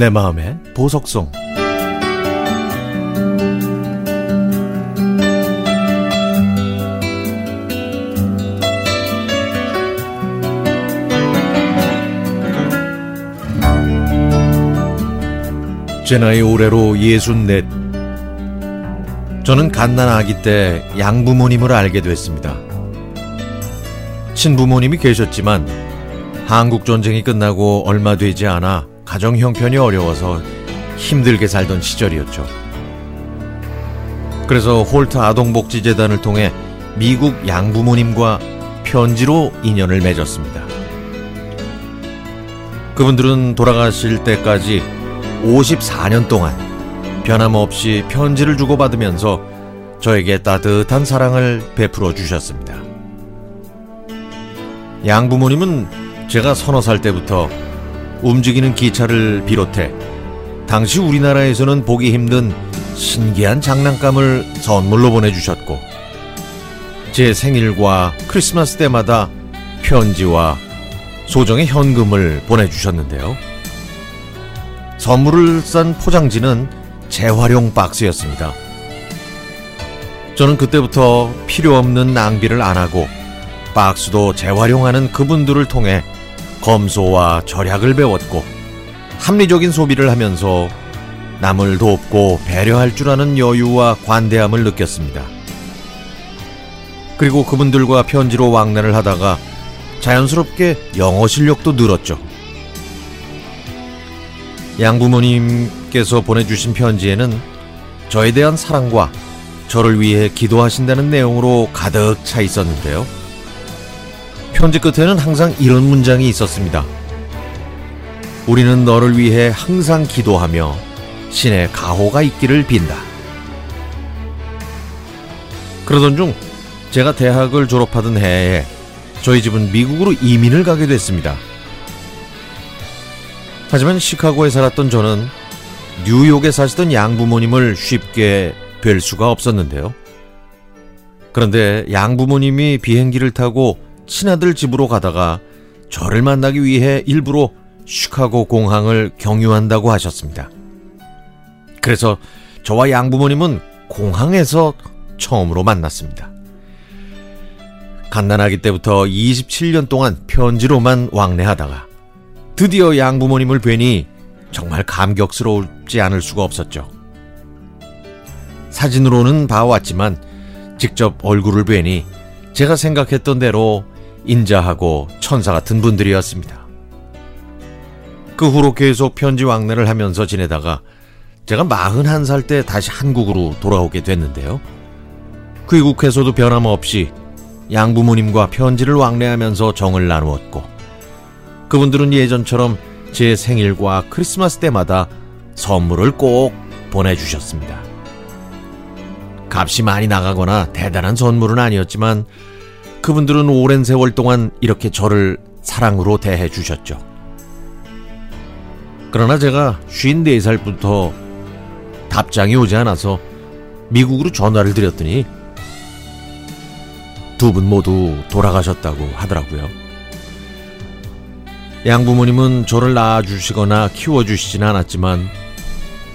내 마음의 보석송 제 나이 올해로 예순넷 저는 갓난 아기 때 양부모님을 알게 됐습니다. 친부모님이 계셨지만 한국 전쟁이 끝나고 얼마 되지 않아 가정 형편이 어려워서 힘들게 살던 시절이었죠. 그래서 홀트 아동복지재단을 통해 미국 양부모님과 편지로 인연을 맺었습니다. 그분들은 돌아가실 때까지 54년 동안 변함없이 편지를 주고받으면서 저에게 따뜻한 사랑을 베풀어 주셨습니다. 양부모님은 제가 서너 살 때부터 움직이는 기차를 비롯해 당시 우리나라에서는 보기 힘든 신기한 장난감을 선물로 보내주셨고 제 생일과 크리스마스 때마다 편지와 소정의 현금을 보내주셨는데요. 선물을 싼 포장지는 재활용 박스였습니다. 저는 그때부터 필요 없는 낭비를 안 하고 박스도 재활용하는 그분들을 통해 검소와 절약을 배웠고 합리적인 소비를 하면서 남을 돕고 배려할 줄 아는 여유와 관대함을 느꼈습니다. 그리고 그분들과 편지로 왕래를 하다가 자연스럽게 영어 실력도 늘었죠. 양부모님께서 보내주신 편지에는 저에 대한 사랑과 저를 위해 기도하신다는 내용으로 가득 차 있었는데요. 편지 끝에는 항상 이런 문장이 있었습니다. 우리는 너를 위해 항상 기도하며 신의 가호가 있기를 빈다. 그러던 중 제가 대학을 졸업하던 해에 저희 집은 미국으로 이민을 가게 됐습니다. 하지만 시카고에 살았던 저는 뉴욕에 사시던 양부모님을 쉽게 뵐 수가 없었는데요. 그런데 양부모님이 비행기를 타고 친아들 집으로 가다가 저를 만나기 위해 일부러 시카고 공항을 경유한다고 하셨습니다. 그래서 저와 양부모님은 공항에서 처음으로 만났습니다. 갓난아기 때부터 27년 동안 편지로만 왕래하다가 드디어 양부모님을 뵈니 정말 감격스러울지 않을 수가 없었죠. 사진으로는 봐왔지만 직접 얼굴을 뵈니 제가 생각했던 대로 인자하고 천사 같은 분들이었습니다. 그 후로 계속 편지 왕래를 하면서 지내다가 제가 41살 때 다시 한국으로 돌아오게 됐는데요. 귀국해서도 변함없이 양부모님과 편지를 왕래하면서 정을 나누었고 그분들은 예전처럼 제 생일과 크리스마스 때마다 선물을 꼭 보내주셨습니다. 값이 많이 나가거나 대단한 선물은 아니었지만 그분들은 오랜 세월 동안 이렇게 저를 사랑으로 대해 주셨죠. 그러나 제가 54살부터 답장이 오지 않아서 미국으로 전화를 드렸더니 두 분 모두 돌아가셨다고 하더라고요. 양부모님은 저를 낳아주시거나 키워주시진 않았지만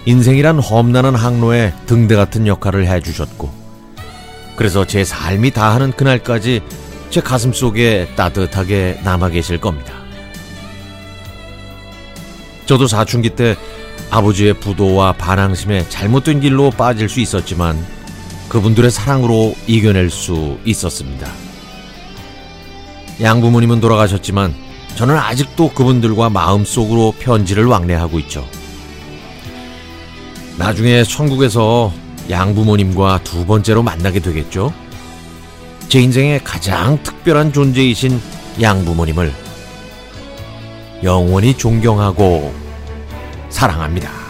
인생이란 험난한 항로에 등대 같은 역할을 해주셨고 그래서 제 삶이 다하는 그날까지 제 가슴 속에 따뜻하게 남아 계실 겁니다. 저도 사춘기 때 아버지의 부도와 반항심에 잘못된 길로 빠질 수 있었지만 그분들의 사랑으로 이겨낼 수 있었습니다. 양부모님은 돌아가셨지만 저는 아직도 그분들과 마음속으로 편지를 왕래하고 있죠. 나중에 천국에서 양부모님과 두 번째로 만나게 되겠죠. 제 인생의 가장 특별한 존재이신 양부모님을 영원히 존경하고 사랑합니다.